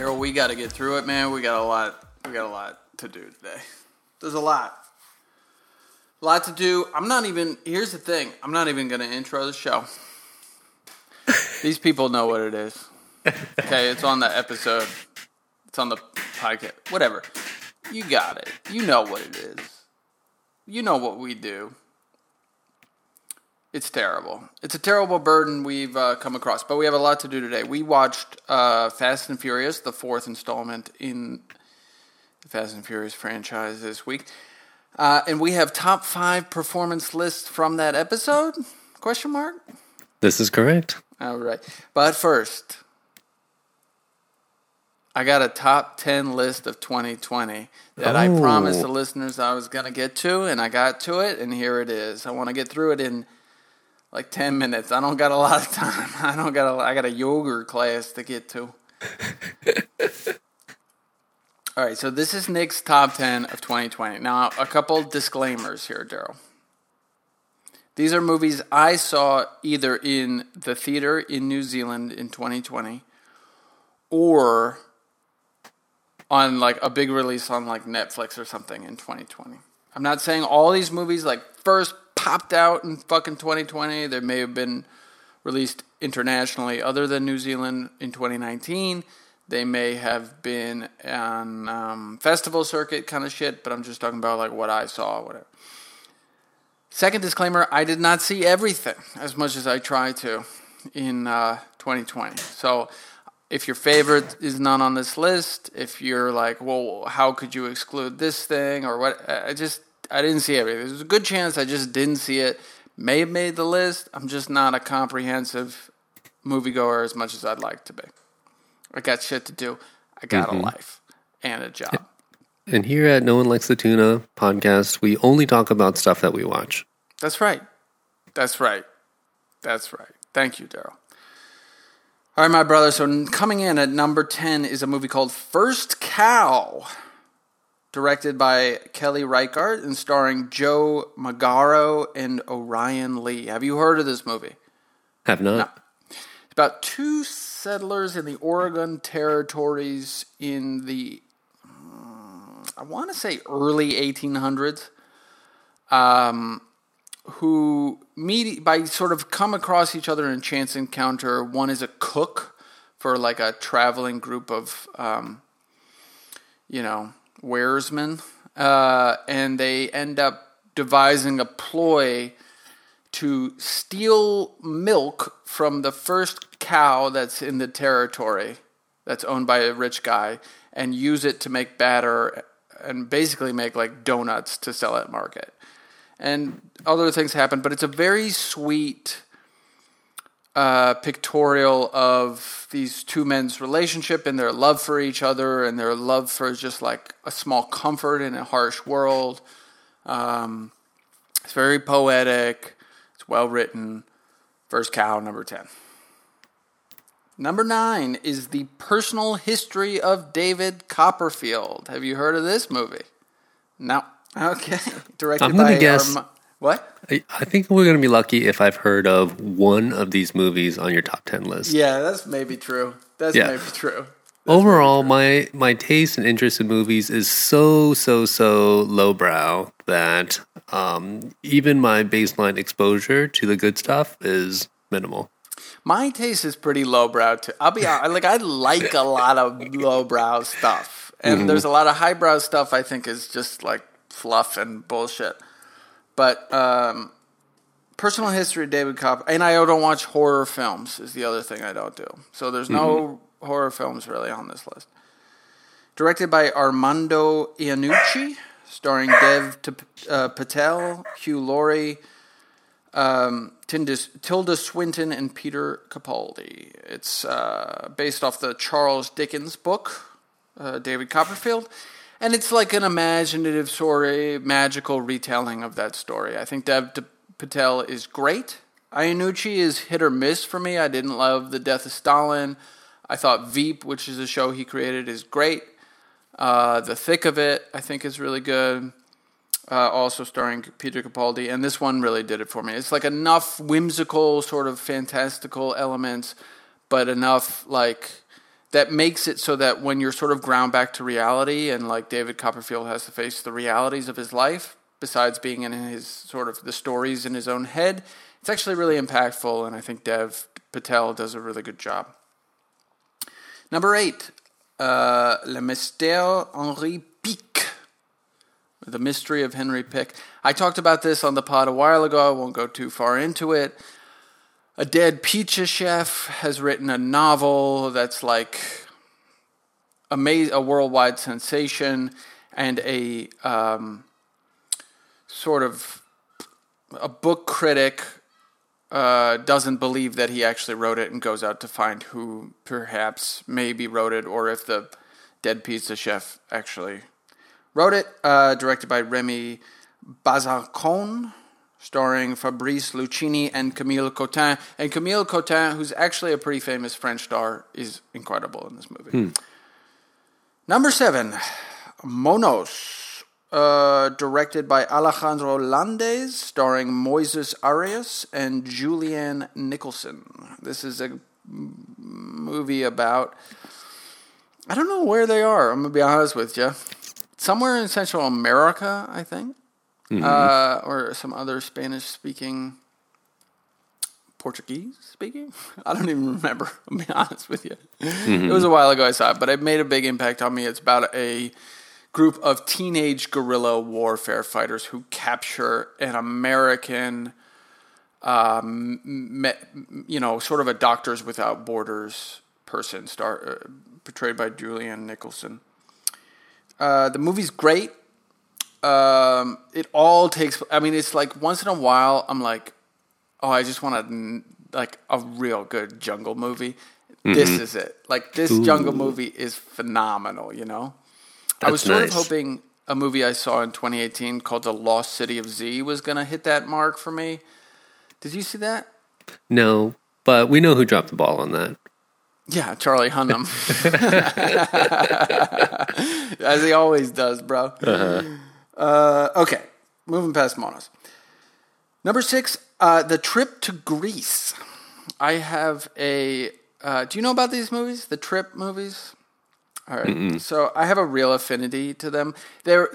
Daryl, we got to get through it, man. We got a lot. We got a lot to do today. There's a lot. A lot to do. I'm not even. Here's the thing. I'm not even going to intro the show. These people know what it is. Okay, it's on the episode. It's on the podcast. Whatever. You got it. You know what it is. You know what we do. It's terrible. It's a terrible burden we've uh, come across, but we have a lot to do today. We watched uh, Fast and Furious, the fourth installment in the Fast and Furious franchise this week, uh, and we have top five performance lists from that episode? Question mark. This is correct. All right, but first, I got a top 10 list of 2020 that I promised the listeners I was going to get to, and I got to it, and here it is. I want to get through it in like 10 minutes. I don't got a lot of time. I don't got a, I got a yoga class to get to. All right, so this is Nick's top 10 of 2020. Now, a couple disclaimers here, Daryl. These are movies I saw either in the theater in New Zealand in 2020 or on like a big release on like Netflix or something in 2020. I'm not saying all these movies like first popped out in fucking 2020. They may have been released internationally other than New Zealand in 2019. They may have been on um, festival circuit kind of shit, but I'm just talking about like what I saw, whatever. Second disclaimer: I did not see everything as much as I try to in uh, 2020. So, if your favorite is not on this list, if you're like, well, how could you exclude this thing or what? I just I didn't see everything. There's a good chance I just didn't see it. May have made the list. I'm just not a comprehensive moviegoer as much as I'd like to be. I got shit to do. I got Mm-hmm. a life and a job. And here at No One Likes the Tuna podcast, we only talk about stuff that we watch. That's right. That's right. That's right. Thank you, Daryl. All right, my brother. So coming in at number 10 is a movie called First Cow, directed by Kelly Reichardt and starring Joe Magaro and Orion Lee. Have you heard of this movie? Have not? It's about two settlers in the Oregon territories in the, mm, I want to say early 1800s, um, who meet by sort of come across each other in chance encounter. One is a cook for like a traveling group of, um, you know, waresmen, uh, and they end up devising a ploy to steal milk from the first cow that's in the territory that's owned by a rich guy and use it to make batter and basically make like donuts to sell at market. And other things happen, but it's a very sweet uh, pictorial of these two men's relationship and their love for each other and their love for just like a small comfort in a harsh world. Um, it's very poetic. It's well written. First cow, number 10. Number nine is the personal history of David Copperfield. Have you heard of this movie? No. Okay. Directed I'm gonna by guess- Arma- what? I, think we're going to be lucky if I've heard of one of these movies on your top 10 list. Yeah, that's maybe true. That's Yeah. maybe true. Overall, my, my taste and interest in movies is so, so, so lowbrow that um, even my baseline exposure to the good stuff is minimal. My taste is pretty lowbrow too. I'll be honest. Like I like a lot of lowbrow stuff, and there's a lot of highbrow stuff. I think is just like fluff and bullshit. But um, personal history of David Copper, and I don't watch horror films. Is the other thing I don't do. So there's no horror films really on this list. Directed by Armando Iannucci, starring Dev T- uh, Patel, Hugh Laurie, um, Tilda, Tilda Swinton and Peter Capaldi. It's uh, based off the Charles Dickens book, uh, David Copperfield, and it's like an imaginative story, magical retelling of that story. I think Dev Patel is great. Iannucci is hit or miss for me. I didn't love The Death of Stalin. I thought Veep, which is a show he created, is great. Uh, the Thick of It, I think, is really good uh, also starring Peter Capaldi, and this one really did it for me. It's like enough whimsical, sort of fantastical elements, but enough like that makes it so that when you're sort of ground back to reality and like David Copperfield has to face the realities of his life besides being in his sort of the stories in his own head it's actually really impactful and I think Dev Patel does a really good job number 8 uh, Le Mystère Henri Pick the mystery of Henri Pick. I talked about this on the pod a while ago. I won't go too far into it. A dead pizza chef has written a novel that's like a, a worldwide sensation and a um, sort of a book critic uh, doesn't believe that he actually wrote it and goes out to find who perhaps maybe wrote it or if the dead pizza chef actually wrote it. Uh, directed by Rémi Bezançon starring Fabrice Luchini and Camille Cottin. And Camille Cottin, who's actually a pretty famous French star, is incredible in this movie. Hmm. Number seven, Monos, uh, directed by Alejandro Landes, starring Moises Arias and Julianne Nicholson. This is a movie about. I don't know where they are. I'm gonna be honest with you. Somewhere in Central America, I think mm-hmm. uh, or some other Spanish speaking, Portuguese speaking. I don't even remember. I'll be honest with you. Mm-hmm. It was a while ago I saw it, but it made a big impact on me. It's about a group of teenage guerrilla warfare fighters who capture an American, um, me, you know, sort of a Doctors Without Borders person, star, uh, portrayed by Julianne Nicholson. Uh, the movie's great um, it all takes. I mean, it's like once in a while, I'm like, oh, I just want a like a real good jungle movie. Mm-hmm. This is it. Like this Ooh. jungle movie is phenomenal. You know, That's I was sort nice. of hoping a movie I saw in 2018 called The Lost City of Z was gonna hit that mark for me. Did you see that? No, but we know who dropped the ball on that. Yeah, Charlie Hunnam. As he always does, bro. Uh-huh. Uh, okay, moving past Monos. Number six, uh, the trip to Greece. I have a. Uh, do you know about these movies? The trip movies. All right. Mm-mm. So I have a real affinity to them. They're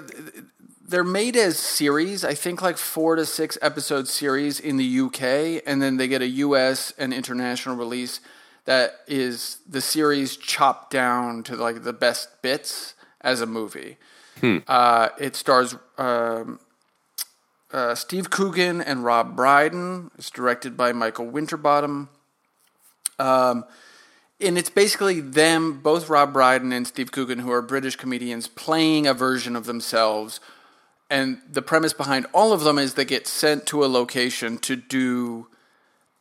they're made as series. I think like four to six episode series in the UK, and then they get a US and international release that is the series chopped down to like the best bits as a movie. Hmm. Uh, it stars um, uh, Steve Coogan and Rob Brydon. It's directed by Michael Winterbottom. Um, and it's basically them, both Rob Brydon and Steve Coogan, who are British comedians, playing a version of themselves. And the premise behind all of them is they get sent to a location to do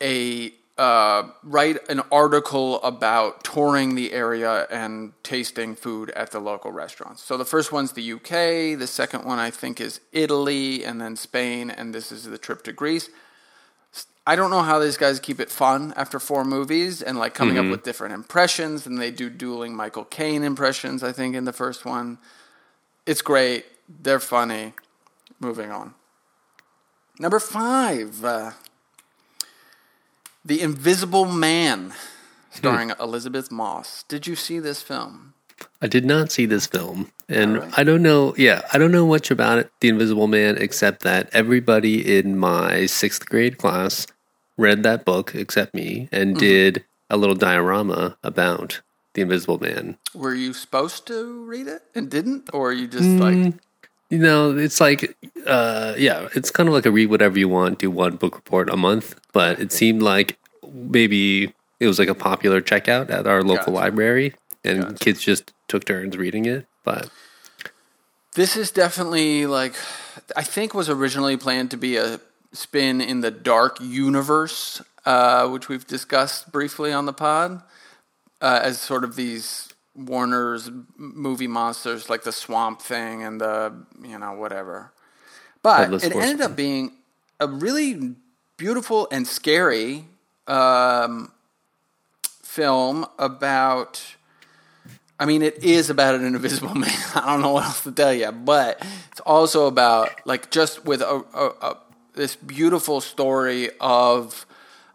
a uh, write an article about touring the area and tasting food at the local restaurants. So the first one's the UK, the second one I think is Italy, and then Spain, and this is the trip to Greece. I don't know how these guys keep it fun after four movies and like coming mm-hmm. up with different impressions, and they do dueling Michael Caine impressions. I think in the first one, it's great. They're funny. Moving on. Number five. Uh, the Invisible Man, starring hmm. Elisabeth Moss. Did you see this film? I did not see this film, and right. I don't know. Yeah, I don't know much about it, The Invisible Man, except that everybody in my sixth grade class read that book except me and mm-hmm. did a little diorama about The Invisible Man. Were you supposed to read it and didn't, or you just mm, like? You know, it's like, uh, yeah, it's kind of like a read whatever you want, do one book report a month. But it seemed like maybe it was like a popular checkout at our local gotcha. library, and gotcha. kids just took turns reading it. But this is definitely like, I think was originally planned to be a spin in the dark universe, uh, which we've discussed briefly on the pod, uh, as sort of these Warner's movie monsters like the Swamp Thing and the you know whatever. But it ended up being a really beautiful and scary um, film about. I mean, it is about an invisible man. I don't know what else to tell you, but it's also about like just with a, a, a this beautiful story of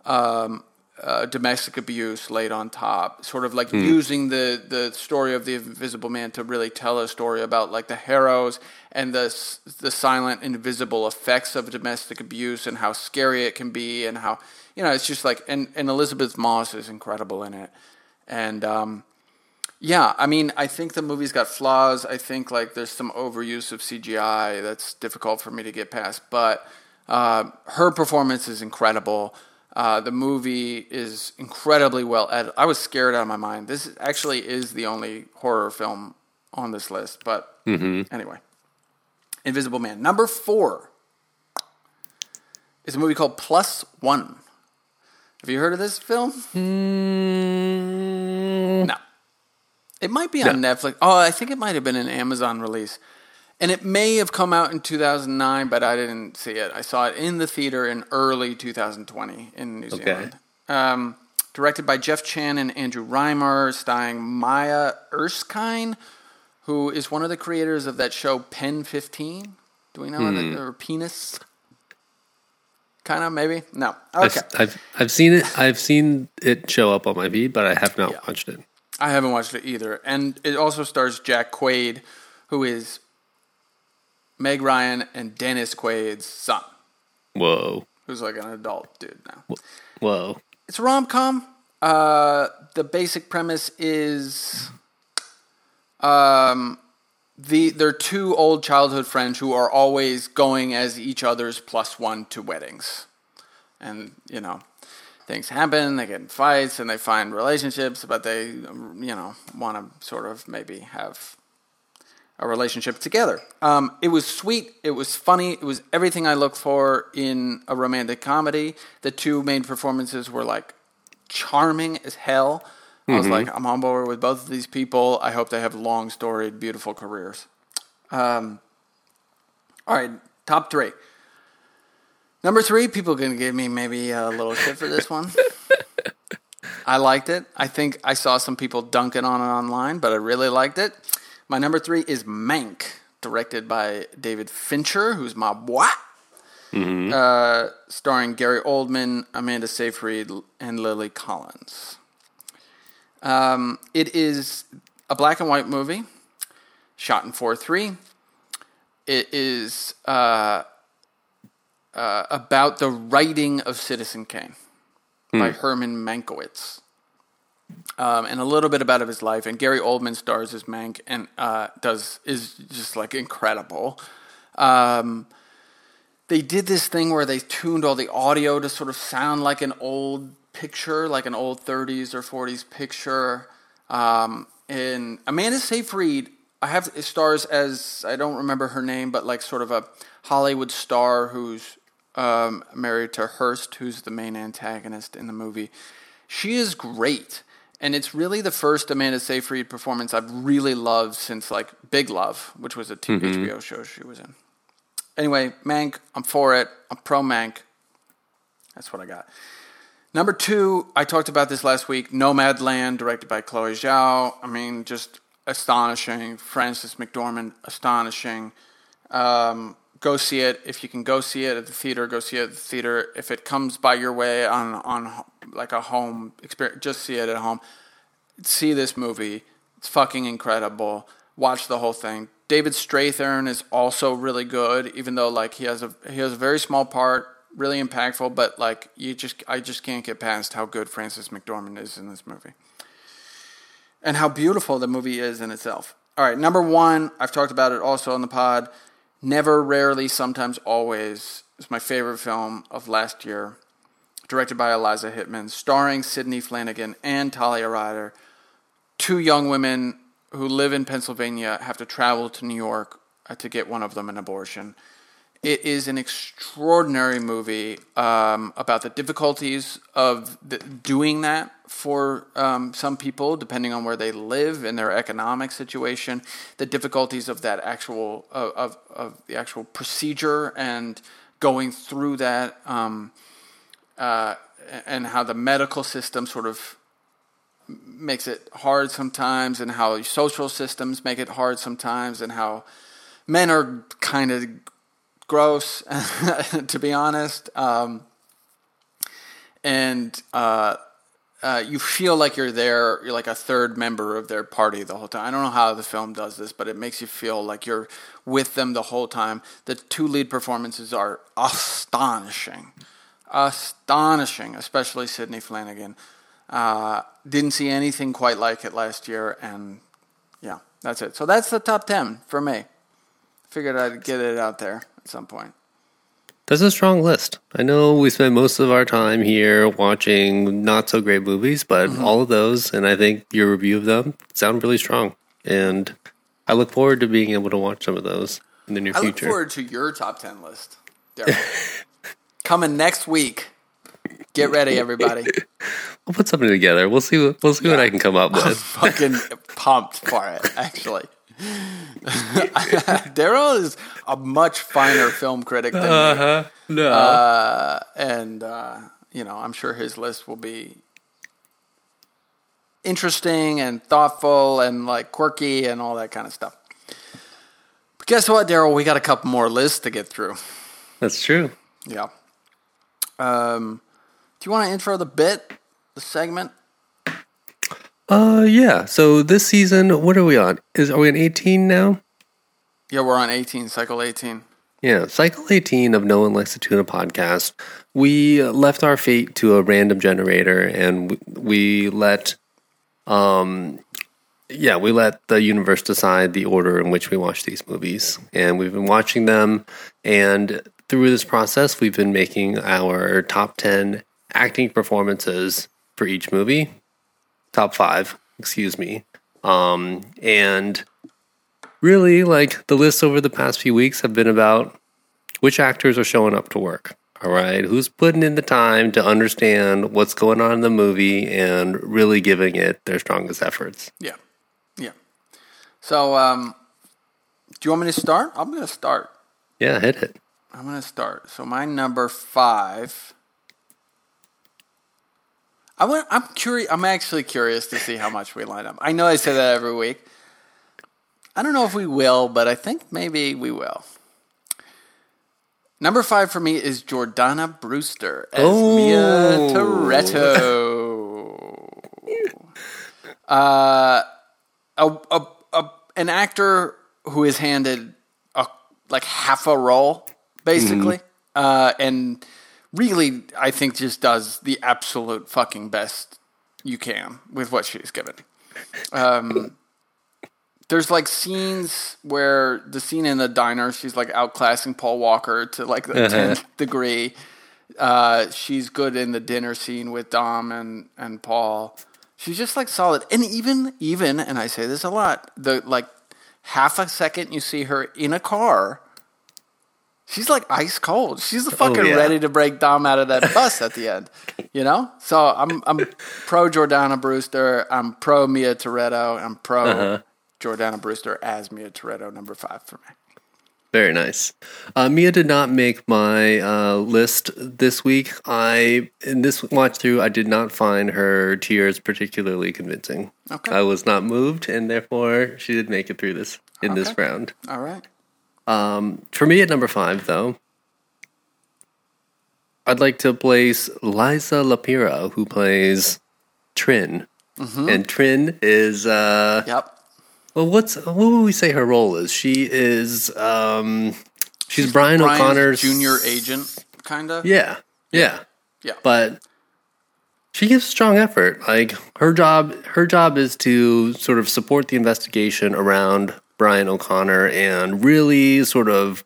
um, uh, domestic abuse laid on top, sort of like using the the story of the Invisible Man to really tell a story about like the heroes and the the silent, invisible effects of domestic abuse and how scary it can be, and how you know it's just like and and Elisabeth Moss is incredible in it, and um, yeah, I mean, I think the movie's got flaws. I think like there's some overuse of CGI that's difficult for me to get past, but uh, her performance is incredible. Uh, the movie is incredibly well edited. I was scared out of my mind. This actually is the only horror film on this list, but anyway, Invisible Man. Number four is a movie called Plus One. Have you heard of this film? No. It might be on Netflix. Oh, I think it might have been an Amazon release. And it may have come out in 2009, but I didn't see it. I saw it in the theater in early 2020 in New Okay. Zealand. Um, directed by Jeff Chan and Andrew Rhymer, starring Maya Erskine, who is one of the creators of that show PEN15. Do we know Hmm. that, or Penis? Kind of, maybe? No. I've, Okay. I've I've seen it. I've seen it show up on my feed, but I have not Yeah. watched it. I haven't watched it either. And it also stars Jack Quaid, who is Meg Ryan and Dennis Quaid's son, Whoa, who's like an adult dude now. whoa. It's a rom com. Uh, the basic premise is um, the they're two old childhood friends who are always going as each other's plus one to weddings, and you know things happen. They get in fights and they find relationships, but they you know want to sort of maybe have a relationship together. Um, it was sweet. It was funny. It was everything I look for in a romantic comedy. The two main performances were like charming as hell. I was like, I'm on board with both of these people. I hope they have long, storied, beautiful careers. Um, all right, top three. Number three, people are going to give me maybe a little shit for this one. I liked it. I think I saw some people dunking on it online, but I really liked it. My number three is Mank, directed by David Fincher, who's my boy. Uh, starring Gary Oldman, Amanda Seyfried, and Lily Collins. Um, it is a black and white movie, shot in 4 3. It is uh, uh, about the writing of Citizen Kane by Herman Mankiewicz. Um, and a little bit about of his life. And Gary Oldman stars as Mank and uh, does is just like incredible. Um, they did this thing where they tuned all the audio to sort of sound like an old picture, like an old 30s or 40s picture. Um, and Amanda Seyfried, I have stars as I don't remember her name, but like sort of a Hollywood star who's um, married to Hearst, who's the main antagonist in the movie. She is great, and it's really the first Amanda Seyfried performance I've really loved since like Big Love, which was a t- HBO show she was in. Anyway, Mank, I'm for it. I'm pro Mank. That's what I got. Number two, I talked about this last week. Nomadland, directed by Chloe Zhao. I mean, just astonishing. Frances McDormand, astonishing. Um, go see it if you can. Go see it at the theater. Go see it at the theater. If it comes by your way on on like a home experience, just see it at home. See this movie. It's fucking incredible. Watch the whole thing. David Strathairn is also really good, even though like he has a he has a very small part, really impactful. But like you just I just can't get past how good Frances McDormand is in this movie, and how beautiful the movie is in itself. All right, number one, I've talked about it also on the pod. Never, rarely, sometimes, always is my favorite film of last year, directed by Eliza Hittman, starring Sidney Flanagan and Talia Ryder. Two young women who live in Pennsylvania have to travel to New York uh, to get one of them an abortion. It is an extraordinary movie um, about the difficulties of the, doing that for um, some people, depending on where they live and their economic situation. The difficulties of that actual of of, the actual procedure and going through that, um, uh, and how the medical system sort of makes it hard sometimes, and how social systems make it hard sometimes, and how men are kind of gross, to be honest. Um, and uh, uh, you feel like you're there. You're like a third member of their party the whole time. I don't know how the film does this, but it makes you feel like you're with them the whole time. The two lead performances are astonishing, astonishing, especially Sidney Flanagan. Uh, didn't see anything quite like it last year, and yeah, that's it. So that's the top ten for me. Figured I'd get it out there at some point. That's a strong list. I know we spend most of our time here watching not so great movies, but Mm-hmm. all of those, and I think your review of them sound really strong. And I look forward to being able to watch some of those in the near future. I look forward to your top ten list. Daryl. Coming next week. Get ready, everybody. We'll put something together. We'll see. What, we'll see what I can come up with. I'm fucking pumped for it, actually. Daryl is a much finer film critic than me. Uh-huh. No. Uh, and, uh, you know, I'm sure his list will be interesting and thoughtful and like quirky and all that kind of stuff. But guess what, Daryl? We got a couple more lists to get through. That's true. Yeah. Um, do you want to intro the bit, the segment? Uh, yeah. So this season, what are we on? Is are we on eighteen now? Yeah, we're on 18, cycle 18. Yeah, Cycle 18 of No One Likes the Tuna podcast. We left our fate to a random generator and we, we let, um, yeah, we let the universe decide the order in which we watch these movies. And we've been watching them. And through this process, we've been making our top 10 acting performances for each movie. Top five, excuse me. Um, and really like the lists over the past few weeks have been about which actors are showing up to work all right who's putting in the time to understand what's going on in the movie and really giving it their strongest efforts Yeah. Yeah. So, um, do you want me to start? I'm going to start. yeah hit it I'm going to start. So, my number five. I want, I'm curious. I'm actually curious to see how much we line up. I know I say that every week. I don't know if we will, but I think maybe we will. Number five for me is Jordana Brewster as Mia Oh. Toretto. uh, a, a, a, an actor who is handed a, like half a role, basically, uh, and really, I think just does the absolute fucking best you can with what she's given. Um, there's like scenes where the scene in the diner, she's like outclassing Paul Walker to like the 10th degree. Uh, she's good in the dinner scene with Dom and, and Paul. She's just like solid. And even, even, and I say this a lot, the like half a second you see her in a car, she's like ice cold. She's fucking yeah. ready to break Dom out of that bus at the end. You know? So I'm I'm pro Jordana Brewster. I'm pro Mia Toretto. I'm pro Jordana Brewster as Mia Toretto, number five for me. very nice uh, mia did not make my uh, list this week i in this watch through i did not find her tears particularly convincing Okay. i was not moved and therefore she did make it through this in this round All right. For me at number five, though, I'd like to place Liza Lapira, who plays Trin. And Trin is, uh, Yep. well, what's, what would we say her role is? She is, um, she's, Brian Brian's O'Connor's junior agent, kind of. Yeah, yeah. Yeah. But she gives strong effort. Like her job, her job is to sort of support the investigation around Brian O'Connor and really sort of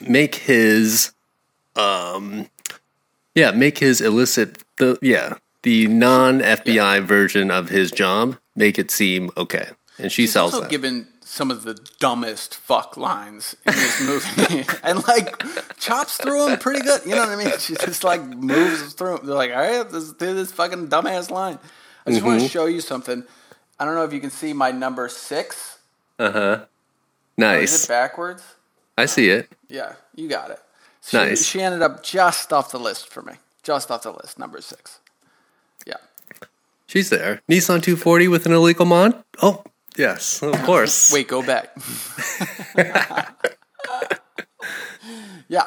make his, um, yeah, make his illicit the yeah the non FBI version of his job make it seem okay, and she She's sells also that. given some of the dumbest fuck lines in this movie, and like chops through them pretty good. You know what I mean? She just like moves through. Them. They're like, all right, let's do this fucking dumbass line. I just Mm-hmm. want to show you something. I don't know if you can see my number six. Uh huh. Is Nice. it backwards? I see it. Yeah, you got it. She, Nice. She ended up just off the list for me. Just off the list, number six. Yeah. She's there. Nissan 240 with an illegal mod. Oh yes, of course. Wait, go back. yeah.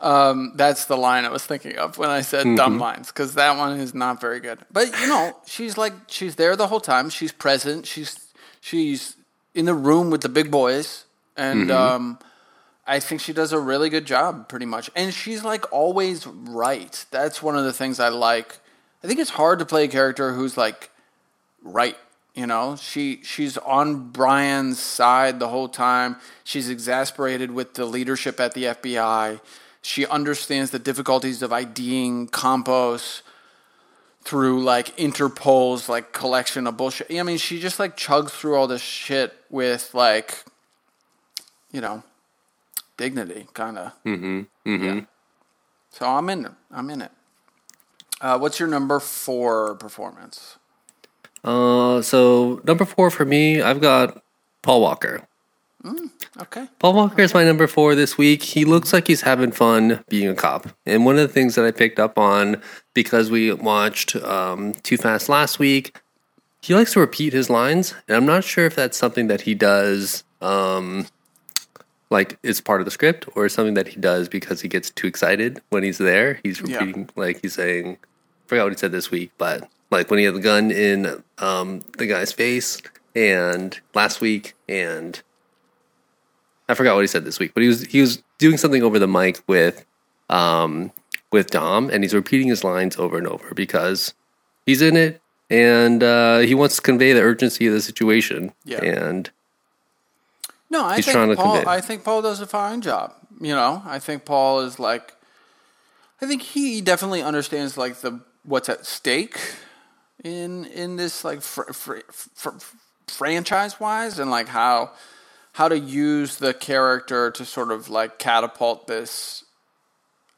Um, that's the line I was thinking of when I said dumb lines because that one is not very good. But you know, she's like she's there the whole time. She's present. She's she's in the room with the big boys, and um, I think she does a really good job, pretty much. And she's like always right. That's one of the things I like. I think it's hard to play a character who's like right. You know, she she's on Brian's side the whole time. She's exasperated with the leadership at the FBI. She understands the difficulties of IDing Campos through like Interpol's like collection of bullshit. I mean, she just like chugs through all this shit with like, you know, dignity, kind of. Mm-hmm. Mm-hmm. Yeah. So I'm in. it. I'm in it. Uh, what's your number four performance? Uh, so number four for me, I've got Paul Walker. Okay. Paul Walker is my number four this week. He looks like he's having fun being a cop. And one of the things that I picked up on because we watched um, Too Fast last week, he likes to repeat his lines. And I'm not sure if that's something that he does, um, like it's part of the script, or something that he does because he gets too excited when he's there. He's Yeah. repeating, like he's saying, I forgot what he said this week, but like when he had the gun in um, the guy's face, and last week, and I forgot what he said this week, but he was he was doing something over the mic with um with Dom, and he's repeating his lines over and over because he's in it and uh, he wants to convey the urgency of the situation. Yeah. And No, I He's think trying to Paul. convey. I think Paul does a fine job. You know, I think Paul is like. I think he definitely understands like the what's at stake in in this like fr- fr- fr- franchise wise and like how how to use the character to sort of like catapult this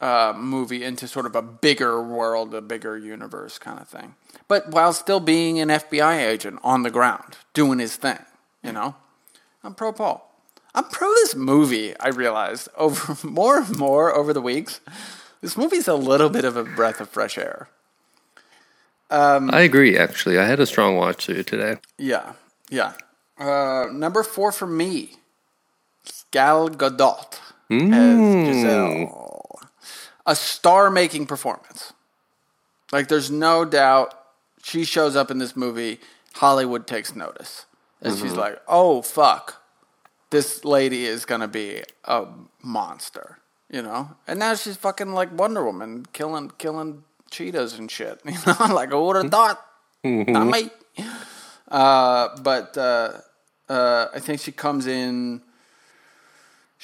uh, movie into sort of a bigger world, a bigger universe kind of thing. But while still being an FBI agent on the ground, doing his thing, you know? I'm pro Paul. I'm pro this movie, I realized over more and more over the weeks. This movie's a little bit of a breath of fresh air. I agree. Actually, I had a strong watch through today. Yeah, yeah. Uh, number four for me, Gal Gadot as Giselle. A star-making performance. Like, there's no doubt she shows up in this movie. Hollywood takes notice, and she's like, "Oh fuck, this lady is gonna be a monster," you know. And now she's fucking like Wonder Woman, killing killing cheetahs and shit. You know, like who would have thought? Not me. Uh, but uh, uh, I think she comes in.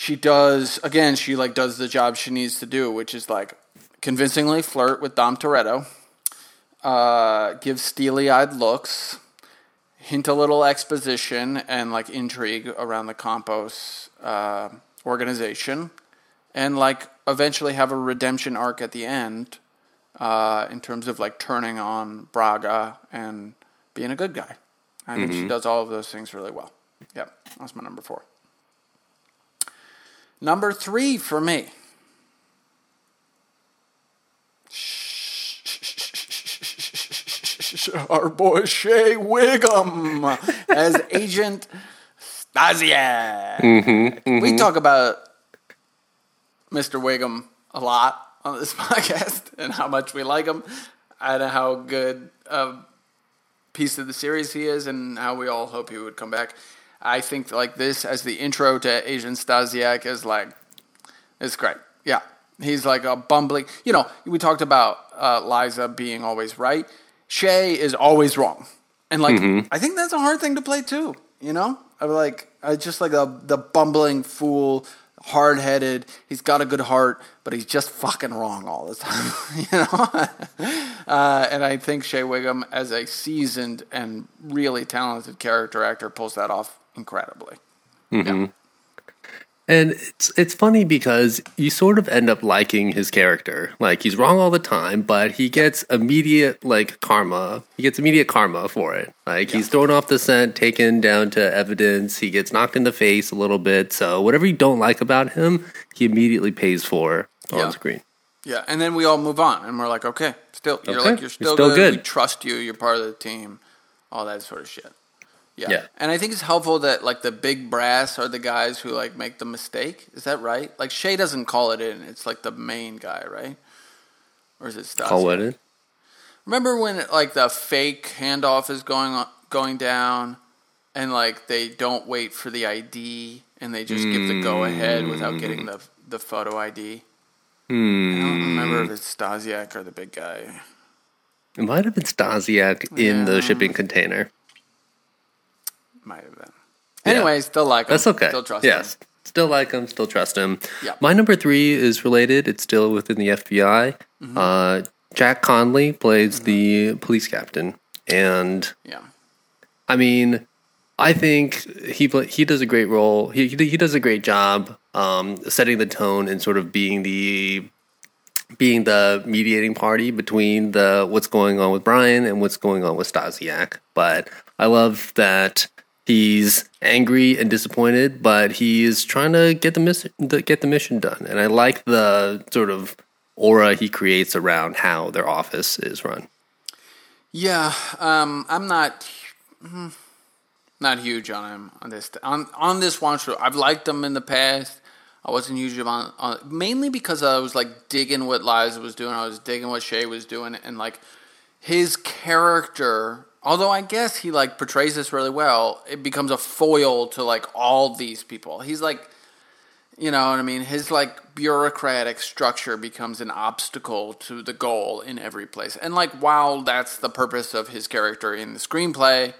She does again. She like does the job she needs to do, which is like convincingly flirt with Dom Toretto, uh, give steely-eyed looks, hint a little exposition and like intrigue around the Campos uh, organization, and like eventually have a redemption arc at the end uh, in terms of like turning on Braga and being a good guy. I think she does all of those things really well. Yep, that's my number four. Number three for me. Our boy Shea Whigham as Agent Stasiak. Mm-hmm, mm-hmm. We talk about Mr. Whigham a lot on this podcast and how much we like him and how good a piece of the series he is and how we all hope he would come back. I think like this as the intro to Agent Stasiak is like it's great. Yeah. He's like a bumbling. You know, we talked about uh, Liza being always right. Shea is always wrong. And like, I think that's a hard thing to play too. You know, I like, I just like the the bumbling fool, hard headed. He's got a good heart, but he's just fucking wrong all the time. you know, uh, and I think Shea Whigham, as a seasoned and really talented character actor, pulls that off incredibly. Yeah. And it's it's funny because you sort of end up liking his character. Like he's wrong all the time, but he gets immediate like karma. He gets immediate karma for it. Like he's thrown off the scent, taken down to evidence. He gets knocked in the face a little bit. So whatever you don't like about him, he immediately pays for on Yeah. screen. Yeah, and then we all move on, and we're like, okay, still, you're Okay, like, you're you're still, still good. good. We trust you. You're part of the team. All that sort of shit. Yeah. Yeah. And I think it's helpful that like the big brass are the guys who like make the mistake. Is that right? Like Shea doesn't call it in. It's like the main guy, right? Or is it Stasiak? Call what in? Remember when like the fake handoff is going on, going down, and like they don't wait for the ID and they just give the go ahead without getting the the photo ID. Mm. I don't remember if it's Stasiak or the big guy. It might have been Stasiak in the shipping container. Might have been. Anyway, still like him. That's okay. Still trust him. yes. Still like him, still trust him. Yeah. My number three is related. It's still within the FBI. Mm-hmm. Uh, Jack Conley plays the police captain. And Yeah. I mean, I think he he does a great role. He he does a great job um, setting the tone and sort of being the being the mediating party between the what's going on with Brian and what's going on with Stasiak. But I love that he's angry and disappointed, but he is trying to get the miss the, get the mission done. And I like the sort of aura he creates around how their office is run. Yeah, um, I'm not mm, not huge on him on this on on this one show. I've liked him in the past. I wasn't huge on, on mainly because I was like digging what Liza was doing. I was digging what Shea was doing, and like his character. Although I guess he like portrays this really well, it becomes a foil to like all these people. He's like you know what I mean? His like bureaucratic structure becomes an obstacle to the goal in every place. And like while that's the purpose of his character in the screenplay,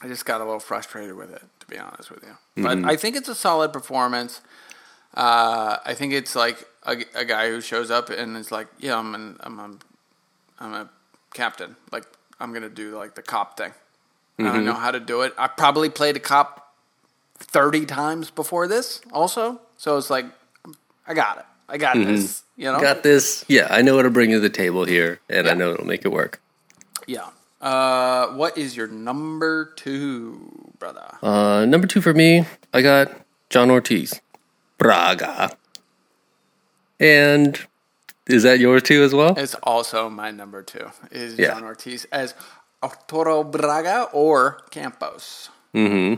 I just got a little frustrated with it, to be honest with you. But I think it's a solid performance. Uh, I think it's like a, a guy who shows up and is like, "Yeah, I'm an, I'm a, I'm a captain. Like I'm gonna do like the cop thing. I don't know how to do it. I probably played a cop thirty times before this, also. So it's like, I got it. I got this. You know, Got this? Yeah, I know what to bring to the table here, and I know it'll make it work. yeah. Uh, what is your number two, brother? Uh, number two for me, I got John Ortiz, Braga. And is that yours too as well? It's also my number two. Is Yeah. John Ortiz as Arturo Braga or Campos? Hmm.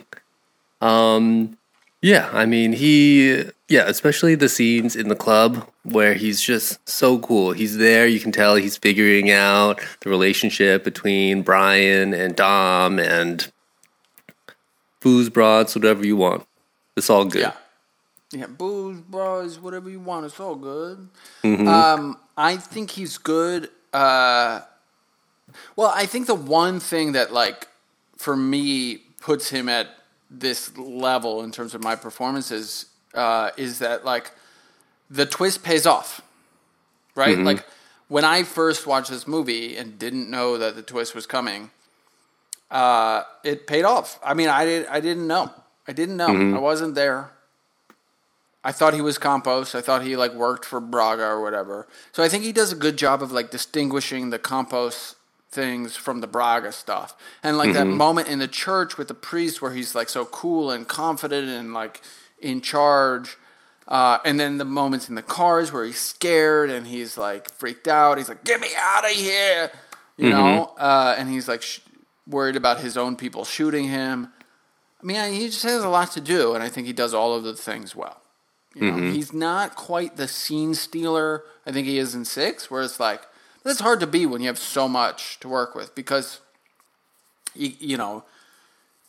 Um, yeah, I mean, he, yeah, especially the scenes in the club where he's just so cool. He's there, you can tell he's figuring out the relationship between Brian and Dom and booze, broads, whatever you want. It's all good. Yeah. Yeah, booze, bros, whatever you want. It's all good. Um, I think he's good. Uh, well, I think the one thing that, like, for me, puts him at this level in terms of my performances uh, is that, like, the twist pays off, right? Like, when I first watched this movie and didn't know that the twist was coming, uh, it paid off. I mean, I did. I didn't know. I didn't know. I wasn't there. I thought he was Campos. I thought he like worked for Braga or whatever. So I think he does a good job of like distinguishing the Campos things from the Braga stuff. And like that moment in the church with the priest where he's like so cool and confident and like in charge. Uh, and then the moments in the cars where he's scared and he's like freaked out. He's like, "Get me out of here!" You know. Uh, and he's like sh- worried about his own people shooting him. I mean, he just has a lot to do, and I think he does all of the things well. You know, mm-hmm. he's not quite the scene stealer I think he is in six, where it's like that's hard to be when you have so much to work with because you, you know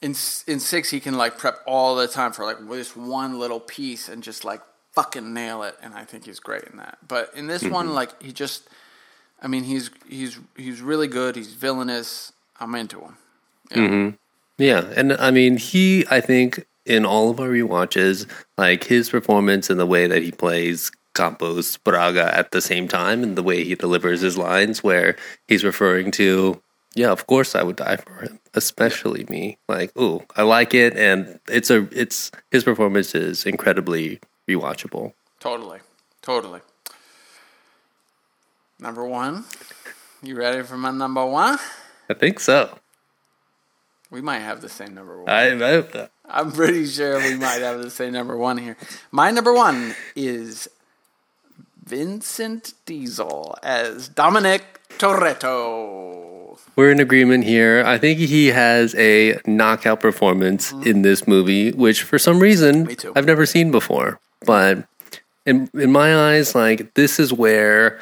in in six he can like prep all the time for like this one little piece and just like fucking nail it, and I think he's great in that. But in this one, mm-hmm. like he just, I mean, he's he's he's really good. He's villainous. I'm into him. Yeah. Mm-hmm. Yeah, and I mean, he, I think, in all of our rewatches, like his performance and the way that he plays Campos Braga at the same time, and the way he delivers his lines, where he's referring to, yeah, of course I would die for him, especially me. Like, ooh, I like it, and it's a, it's his performance is incredibly rewatchable. Totally. Totally. Number one. You ready for my number one? I think so. We might have the same number one. I, I I'm pretty sure we might have the same number one here. My number one is Vincent Diesel as Dominic Toretto. We're in agreement here. I think he has a knockout performance in this movie, which for some reason Mm-hmm. I've never seen before. But in in my eyes, like this is where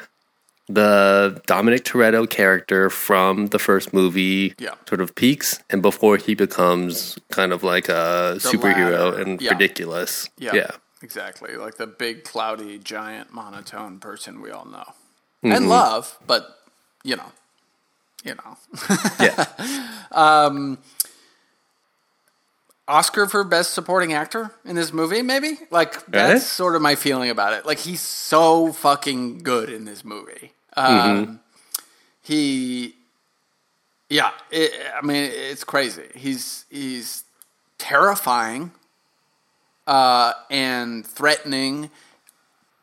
the Dominic Toretto character from the first movie Yeah. sort of peaks and before he becomes kind of like a superhero latter. and Yeah. ridiculous. Yeah, yeah. exactly. Like the big, cloudy, giant, monotone person we all know mm-hmm. and love, but you know, you know. Yeah. Um, Oscar for best supporting actor in this movie, maybe. Like eh? that's sort of my feeling about it. Like he's so fucking good in this movie. Um, He, yeah. It, I mean, it's crazy. He's he's terrifying, uh, and threatening,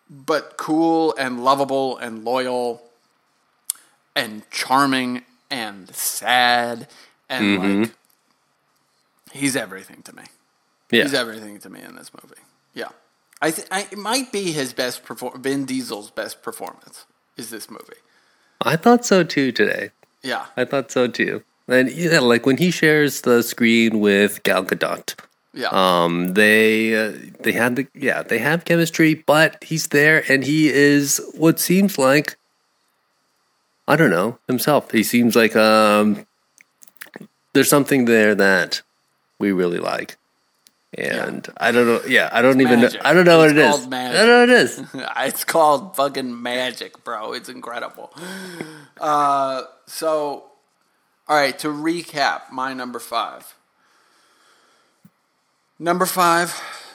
but cool and lovable and loyal, and charming and sad and like he's everything to me. yeah. He's everything to me in this movie. Yeah, I, th- I it might be his best perform. Vin Diesel's best performance is this movie. I thought so too today. Yeah, I thought so too. And yeah, like when he shares the screen with Gal Gadot, yeah, um, they uh, they had the yeah they have chemistry, but he's there and he is what seems like I don't know himself. He seems like um there's something there that we really like, and I don't know. Yeah, I don't even magic. know. I don't know It's what it is. magic. I don't know what it is. it's called fucking magic, bro. It's incredible. Uh, so, all right. To recap, my number five. Number five,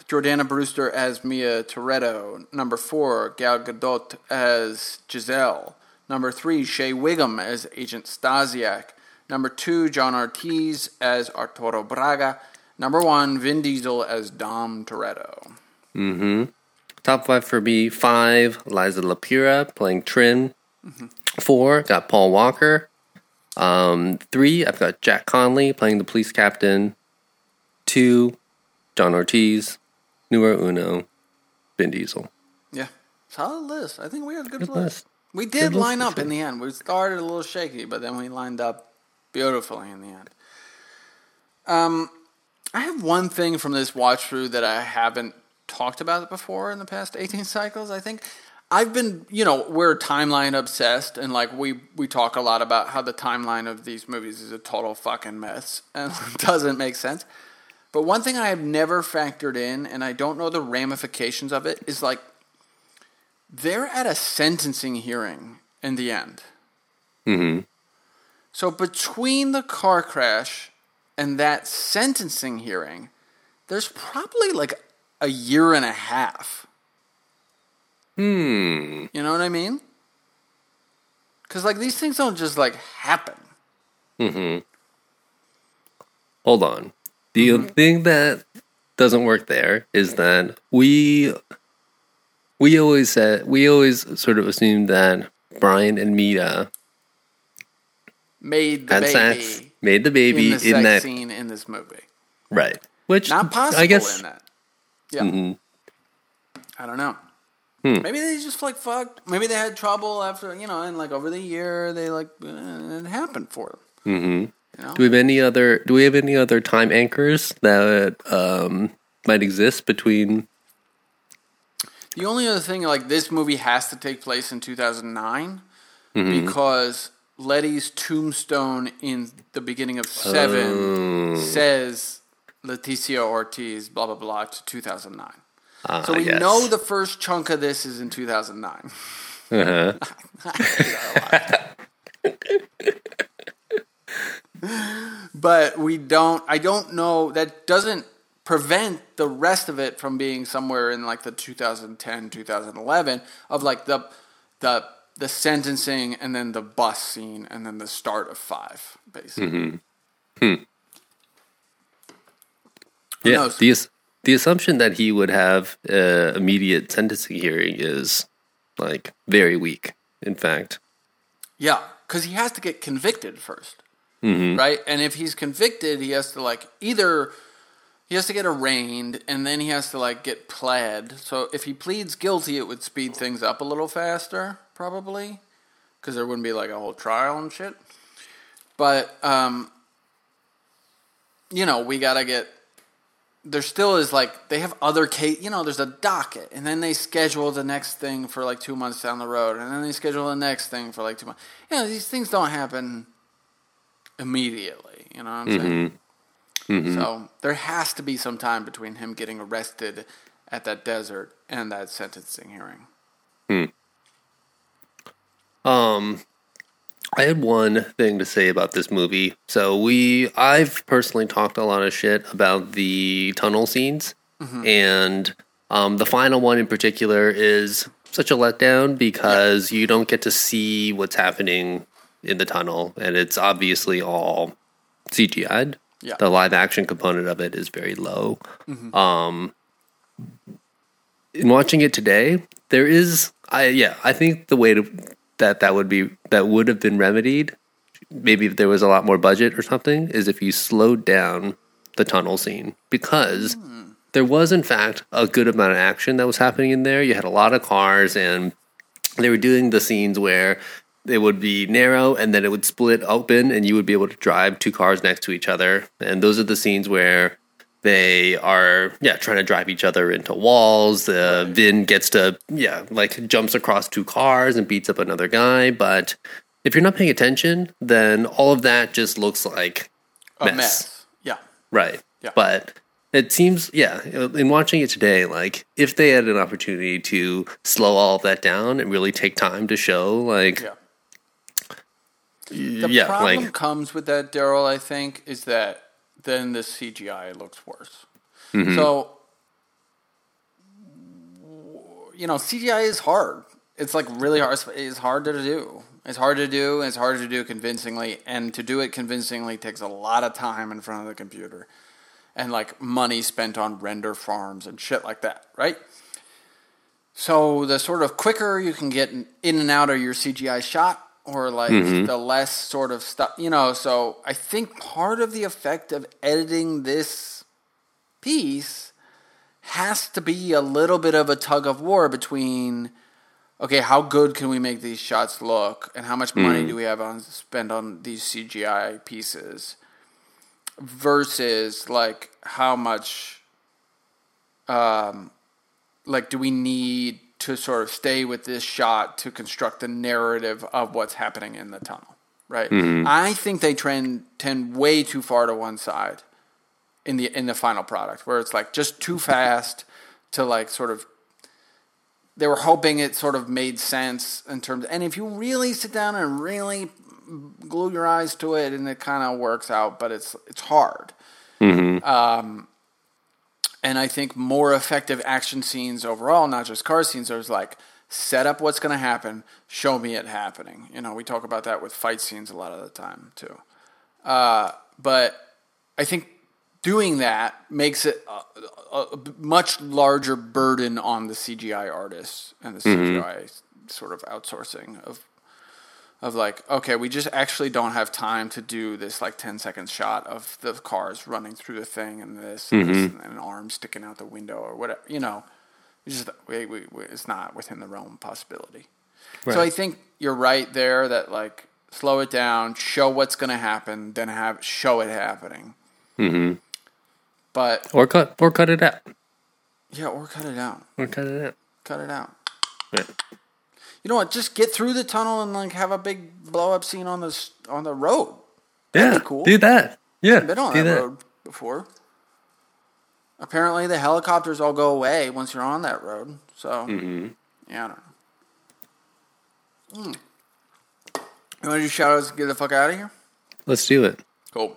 Jordana Brewster as Mia Toretto. Number four, Gal Gadot as Giselle. Number three, Shea Whigham as Agent Stasiak. Number two, John Ortiz as Arturo Braga. Number one, Vin Diesel as Dom Toretto. Mm-hmm. Top five for me: five, Liza Lapira playing Trinh. Four, got Paul Walker. Um, three, I've got Jack Conley playing the police captain. Two, John Ortiz. Numero uno, Vin Diesel. Yeah, solid list. I think we had a good, Good list. list. We did Good line up in the end. We started a little shaky, but then we lined up beautifully in the end. Um, I have one thing from this watch through that I haven't talked about before in the past 18 cycles. I think I've been, you know, we're timeline obsessed, and like we we talk a lot about how the timeline of these movies is a total fucking mess and doesn't make sense. But one thing I have never factored in, and I don't know the ramifications of it, is like they're at a sentencing hearing in the end. Mm-hmm. So between the car crash and that sentencing hearing, there's probably like a year and a half. Hmm. You know what I mean? Because like these things don't just like happen. Mm-hmm. Hold on. The thing that doesn't work there is that we we always said we always sort of assumed that Brian and Mia Made the had baby sex, made the baby in the sex that scene in this movie. right, which Not possible I guess in that. Yeah. Mhm. I don't know. Hmm. Maybe they just like fucked. Maybe they had trouble after you know, and like over the year they like uh, it happened for them. Mhm. You know? Do we have any other? Do we have any other time anchors that um, might exist between? The only other thing, like this movie has to take place in 2009 Mm-hmm. because Letty's tombstone in the beginning of Seven Oh. says Leticia Ortiz, blah blah blah, to 2009. Ah, So we yes. know the first chunk of this is in 2009. Uh-huh. but we don't. I don't know. That doesn't prevent the rest of it from being somewhere in like the 2010, 2011 of like the the the sentencing and then the bus scene and then the start of five, basically. Who Yeah, the the assumption that he would have uh, immediate sentencing hearing is like very weak. In fact, Yeah, because he has to get convicted 1st Mm-hmm. right? And if he's convicted, he has to like either he has to get arraigned, and then he has to like get pled. So if he pleads guilty, it would speed things up a little faster, probably, because there wouldn't be like a whole trial and shit. But um, you know, we gotta get. There still is like they have other case. You know, there's a docket, and then they schedule the next thing for like two months down the road, and then they schedule the next thing for like two months. You know, these things don't happen immediately. You know what I'm saying? Mm-hmm. Mm-hmm. So there has to be some time between him getting arrested at that desert and that sentencing hearing. Hmm. Um, I had one thing to say about this movie. So we, I've personally talked a lot of shit about the tunnel scenes, and um, the final one in particular is such a letdown because you don't get to see what's happening in the tunnel, and it's obviously all CGI'd. Yeah. The live action component of it is very low. Um, in watching it today, there is, I yeah, I think the way to that that would be that would have been remedied, maybe if there was a lot more budget or something, is if you slowed down the tunnel scene because there was in fact a good amount of action that was happening in there. You had a lot of cars and they were doing the scenes where it would be narrow and then it would split open and you would be able to drive two cars next to each other. And those are the scenes where they are yeah trying to drive each other into walls. Uh, Vin gets to yeah like jumps across two cars and beats up another guy. But if you're not paying attention, then all of that just looks like A mess. mess. Yeah. Right. Yeah. But it seems, yeah, in watching it today, like if they had an opportunity to slow all of that down and really take time to show, like, Yeah. yeah, The problem like, comes with that, Daryl, I think, is that then the CGI looks worse. Mm-hmm. So, you know, CGI is hard. It's like really hard. It's hard to do. It's hard to do. It's hard to do convincingly, and to do it convincingly takes a lot of time in front of the computer, and like money spent on render farms and shit like that, right? So the sort of quicker you can get in and out of your CGI shot, or like the less sort of stuff, you know. So I think part of the effect of editing this piece has to be a little bit of a tug of war between okay, how good can we make these shots look, and how much money do we have on spend on these CGI pieces, versus like how much, um, like do we need to sort of stay with this shot to construct the narrative of what's happening in the tunnel, right? I think they trend tend way too far to one side in the in the final product, where it's like just too fast to like sort of they were hoping it sort of made sense in terms and if you really sit down and really glue your eyes to it and it kind of works out but it's it's hard. Um, and i think more effective action scenes overall not just car scenes there's like set up what's going to happen show me it happening. You know we talk about that with fight scenes a lot of the time too. Uh, but i think doing that makes it a, a, a much larger burden on the CGI artists and the mm-hmm. CGI sort of outsourcing of of like okay we just actually don't have time to do this like 10 second shot of the cars running through the thing and this, and, this mm-hmm. and an arm sticking out the window or whatever you know we just we, we, we, it's not within the realm of possibility so I think you're right there that like slow it down show what's going to happen then have show it happening mm-hmm. but or cut, or cut it out, yeah, or cut it out. or cut it out. Cut it out. Yeah. You know what? Just get through the tunnel and like have a big blow up scene on the on the road. Yeah, be cool. do that. Yeah, I've been on do that, that. road before. Apparently, the helicopters all go away once you're on that road. So, yeah, I don't know. Mm. You want to do shout outs and get the fuck out of here? Let's do it. Cool.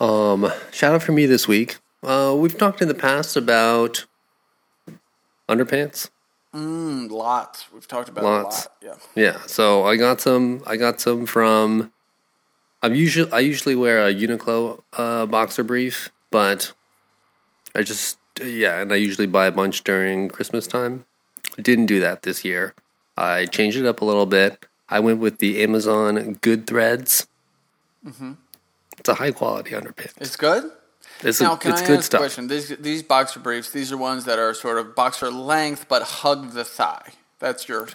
Um, shout out for me this week. Uh, we've talked in the past about underpants. Mm, lots. We've talked about Lots. a lot. Yeah. Yeah, so I got some. I got some from. I'm usually I usually wear a Uniqlo uh, boxer brief, but I just yeah, and I usually buy a bunch during Christmas time. I didn't do that this year. I changed it up a little bit. I went with the Amazon Goodthreads. Mm-hmm. It's a high quality underpants. It's good. It's, Now, can it's I good ask stuff. a question? These these boxer briefs, these are ones that are sort of boxer length but hug the thigh. That's your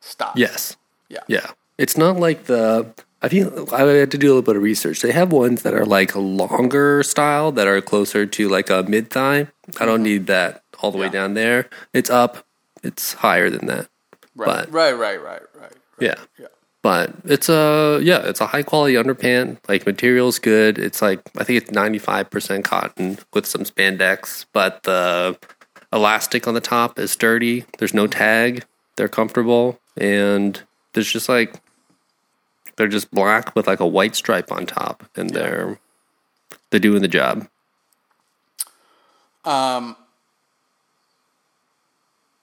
style. Yes. Yeah. Yeah. It's not like the. I feel I had to do a little bit of research. They have ones that are like a longer style that are closer to like a mid thigh. I don't need that all the way Mm-hmm. Down there. It's up. It's higher than that. Right. But right. Right. Right. Right. yeah. Yeah. But it's a yeah, it's a high quality underpant. Like material's good. It's like I think it's ninety five percent cotton with some spandex, but the elastic on the top is sturdy. There's no tag. They're comfortable, and there's just like they're just black with like a white stripe on top, and they're they're doing the job. Um,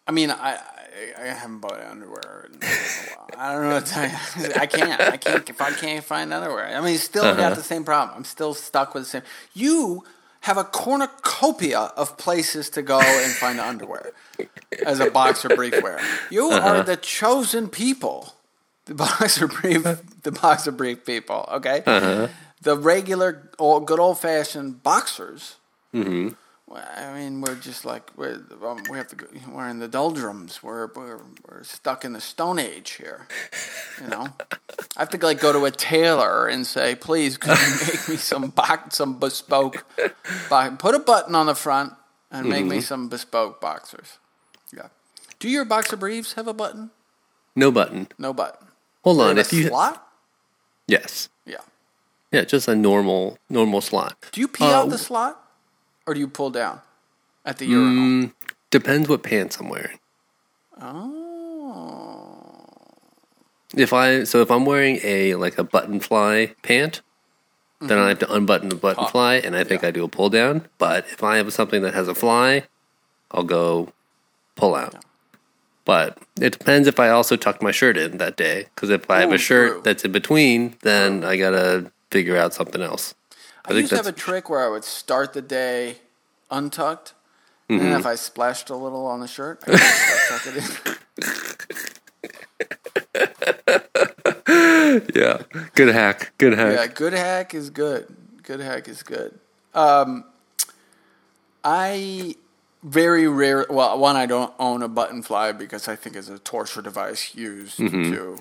I mean, I, I I haven't bought underwear in a while. I don't know what to tell you. I can't. I can't. If I can't find underwear, I mean, still got uh-huh. the same problem. I'm still stuck with the same. You have a cornucopia of places to go and find underwear as a boxer brief wearer. You are uh-huh. the chosen people. The boxer brief, the boxer brief people. Okay, uh-huh. the regular, old, good old fashioned boxers. Mm-hmm. Well, I mean, we're just like we're um, we have to go, we're in the doldrums. We're, we're we're stuck in the Stone Age here. You know, I have to like go to a tailor and say, please, could you make me some box, some bespoke, box, put a button on the front and make me some bespoke boxers. Yeah. Do your boxer briefs have a button? No button. No button. Hold on. If a you slot? yes, Yeah. yeah, just a normal normal slot. Do you pee Uh, out the slot, or do you pull down at the urinal? Mm, depends what pants I'm wearing. Oh. If I so if I'm wearing a like a button fly pant, then I have to unbutton the button Oh, fly, and I think yeah. I do a pull down. But if I have something that has a fly, I'll go pull out. But it depends if I also tuck my shirt in that day. Because if I have a shirt true. that's in between, then I gotta figure out something else. I, used to have a trick where I would start the day untucked, and Mm-hmm. then if I splashed a little on the shirt, I tuck it in. yeah, good hack, good hack. Yeah, good hack is good. Good hack is good. Um, I very rare. Well, one I don't own a button fly because I think it's a torture device used Mm-hmm. to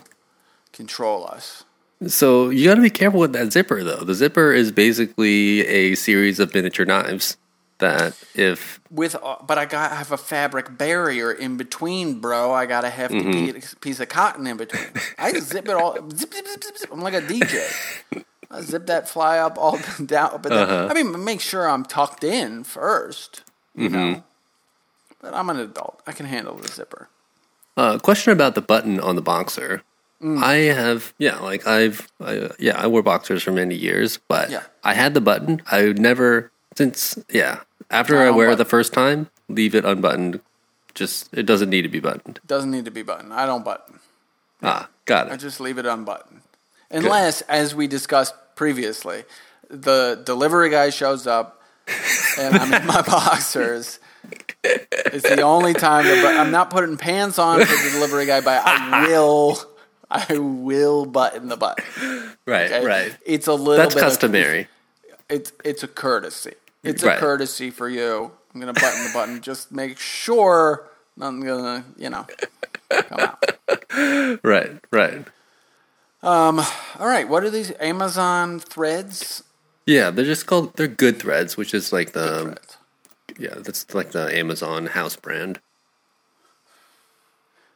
control us. So you got to be careful with that zipper, though. The zipper is basically a series of miniature knives that, if With, uh, but I got I have a fabric barrier in between, bro. I got a hefty Mm-hmm. piece, piece of cotton in between. I zip it all. Zip, zip, zip, zip, zip. I'm like a DJ. I zip that fly up all down. Up and down. Uh-huh. I mean, make sure I'm tucked in first. You Mm-hmm. know. But I'm an adult. I can handle the zipper. uh, question about the button on the boxer. Mm. I have, yeah, like I've, I, yeah, I wore boxers for many years, but Yeah. I had the button. I would never, since, yeah, after I I wear it the first time, leave it unbuttoned. Just, it doesn't need to be buttoned. Doesn't need to be buttoned. I don't button. Ah, got it. I just leave it unbuttoned. Unless, as we discussed previously, the delivery guy shows up and I'm in my boxers. It's the only time but I'm not putting pants on for the delivery guy, but I will I will button the button. Right, okay? right. It's a little That's customary. it's it's a courtesy. It's Right. a courtesy for you. I'm gonna button the button. Just make sure nothing's gonna, you know, come out. Right, right. Um. All right, what are these Amazon threads? Yeah, they're just called, they're good threads, which is like the, yeah, that's like the Amazon house brand.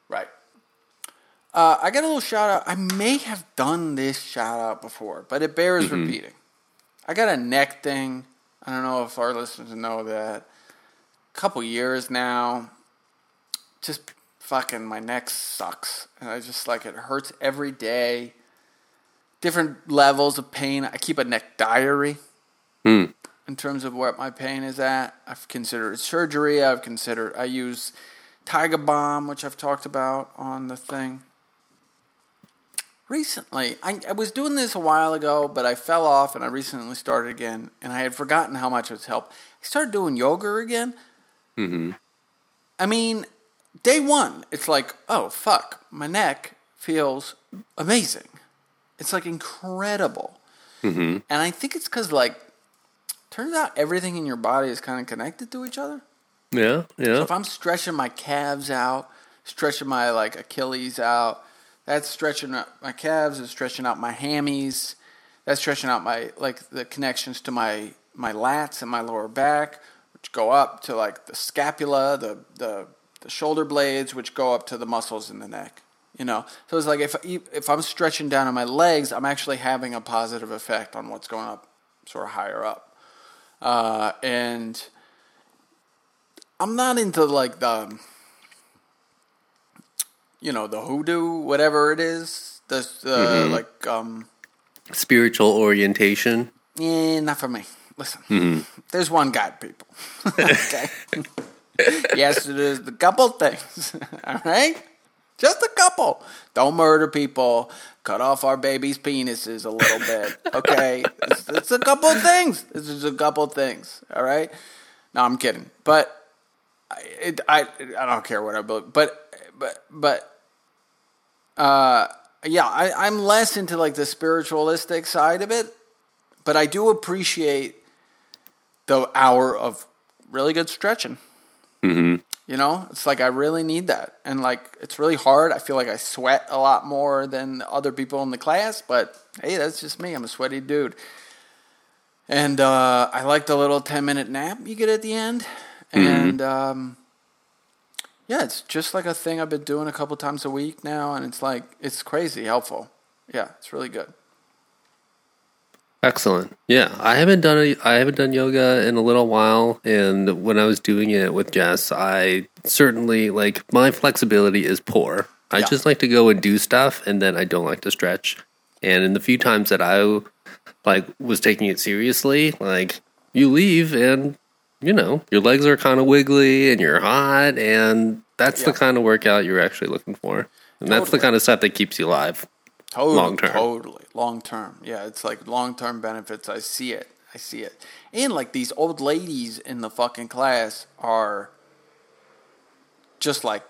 Right. Uh, I got a little shout out. I may have done this shout out before, but it bears repeating. I got a neck thing. I don't know if our listeners know that. A couple years now. Just fucking my neck sucks. And I just like it hurts every day. Different levels of pain. I keep a neck diary Hmm. in terms of what my pain is at. I've considered surgery. I've considered I use Tiger Balm, which I've talked about on the thing. Recently, I, I was doing this a while ago, but I fell off and I recently started again, and I had forgotten how much it's helped. I started doing yoga again. Mm-hmm. I mean, day one, it's like, oh fuck, my neck feels amazing. It's like incredible. And I think it's because like turns out everything in your body is kind of connected to each other. Yeah, yeah. So if I'm stretching my calves out, stretching my like Achilles out, that's stretching out my calves and stretching out my hammies. That's stretching out my like the connections to my my lats and my lower back, which go up to like the scapula, the the the shoulder blades, which go up to the muscles in the neck. You know, so it's like if if I'm stretching down on my legs, I'm actually having a positive effect on what's going up, sort of higher up, uh, and I'm not into like the, you know, the hoodoo, whatever it is. The uh, Mm-hmm. like, um, Spiritual orientation. eh, not for me. Listen, there's one God, people. okay. yes, it is a couple things. All right, just a couple. Don't murder people. Cut off our babies' penises a little bit. Okay, it's, it's a couple things. This is a couple things. All right. No, I'm kidding. But I, it, I, I don't care what I believe. But, but, but, uh, yeah, I, I'm less into like the spiritualistic side of it, but I do appreciate the hour of really good stretching. Mm-hmm. You know, it's like I really need that, and like it's really hard. I feel like I sweat a lot more than other people in the class, but hey, that's just me. I'm a sweaty dude, and uh, I like the little ten minute nap you get at the end, and um, yeah, it's just like a thing I've been doing a couple times a week now, and it's like it's crazy helpful. Yeah, it's really good. Excellent. Yeah, I haven't done a, I haven't done yoga in a little while, and when I was doing it with Jess, I certainly like my flexibility is poor. I Yeah. just like to go and do stuff, and then I don't like to stretch. And in the few times that I like was taking it seriously, like you leave and you know your legs are kind of wiggly and you're hot, and that's the kind of workout you're actually looking for, and that's the kind of stuff that keeps you alive. Totally, Long term. Totally. Long term. Yeah, it's like long term benefits. I see it. I see it. And like these old ladies in the fucking class are just like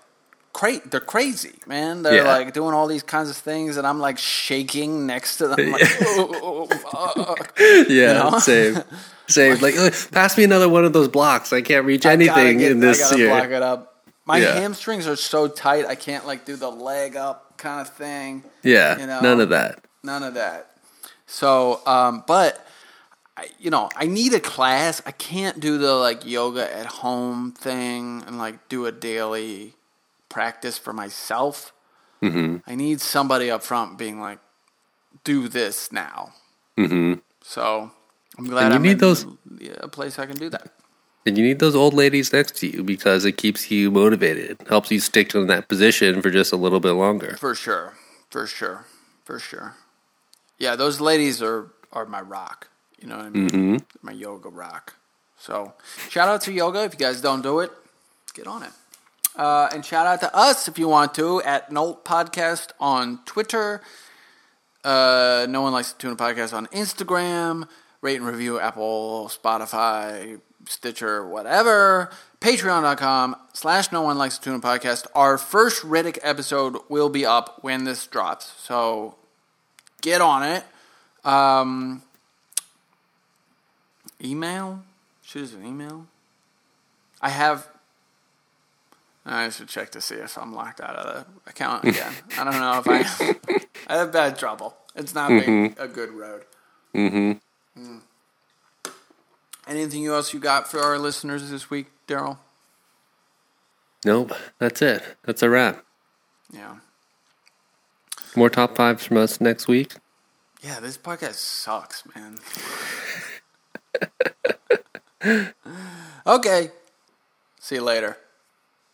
cra- they're crazy, man. They're Yeah. like doing all these kinds of things and I'm like shaking next to them like oh. Yeah, know? same, same. Like, "Ugh, pass me another one of those blocks. I can't reach I anything get- in this I year. block it up. My Yeah. hamstrings are so tight I can't like do the leg up kind of thing. Yeah, You know? none of that. None of that. So, um, but I, you know, I need a class. I can't do the like yoga at home thing and like do a daily practice for myself. hmm I need somebody up front being like, "Do this now." hmm So I'm glad you I'm need in those- a place I can do that. And you need those old ladies next to you because it keeps you motivated, helps you stick in that position for just a little bit longer. For sure, for sure, for sure. Yeah, those ladies are are my rock. You know what I mean? hmm my yoga rock. So shout out to yoga. If you guys don't do it, get on it. Uh, and shout out to us if you want to at Nolt Podcast on Twitter. Uh, No One Likes the Tuna podcast on Instagram. Rate and review Apple, Spotify, Stitcher, whatever. Patreon.com slash No One Likes the Tuna podcast. Our first Riddick episode will be up when this drops. So get on it. Um, email? Shoot us an email. I have. I should check to see if I'm locked out of the account again. I don't know if I. I have bad trouble. It's not been a good road. hmm Anything else you got for our listeners this week, Daryl? Nope, that's it. That's a wrap. Yeah. More top fives from us next week. Yeah, this podcast sucks, man. okay. See you later.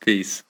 Peace.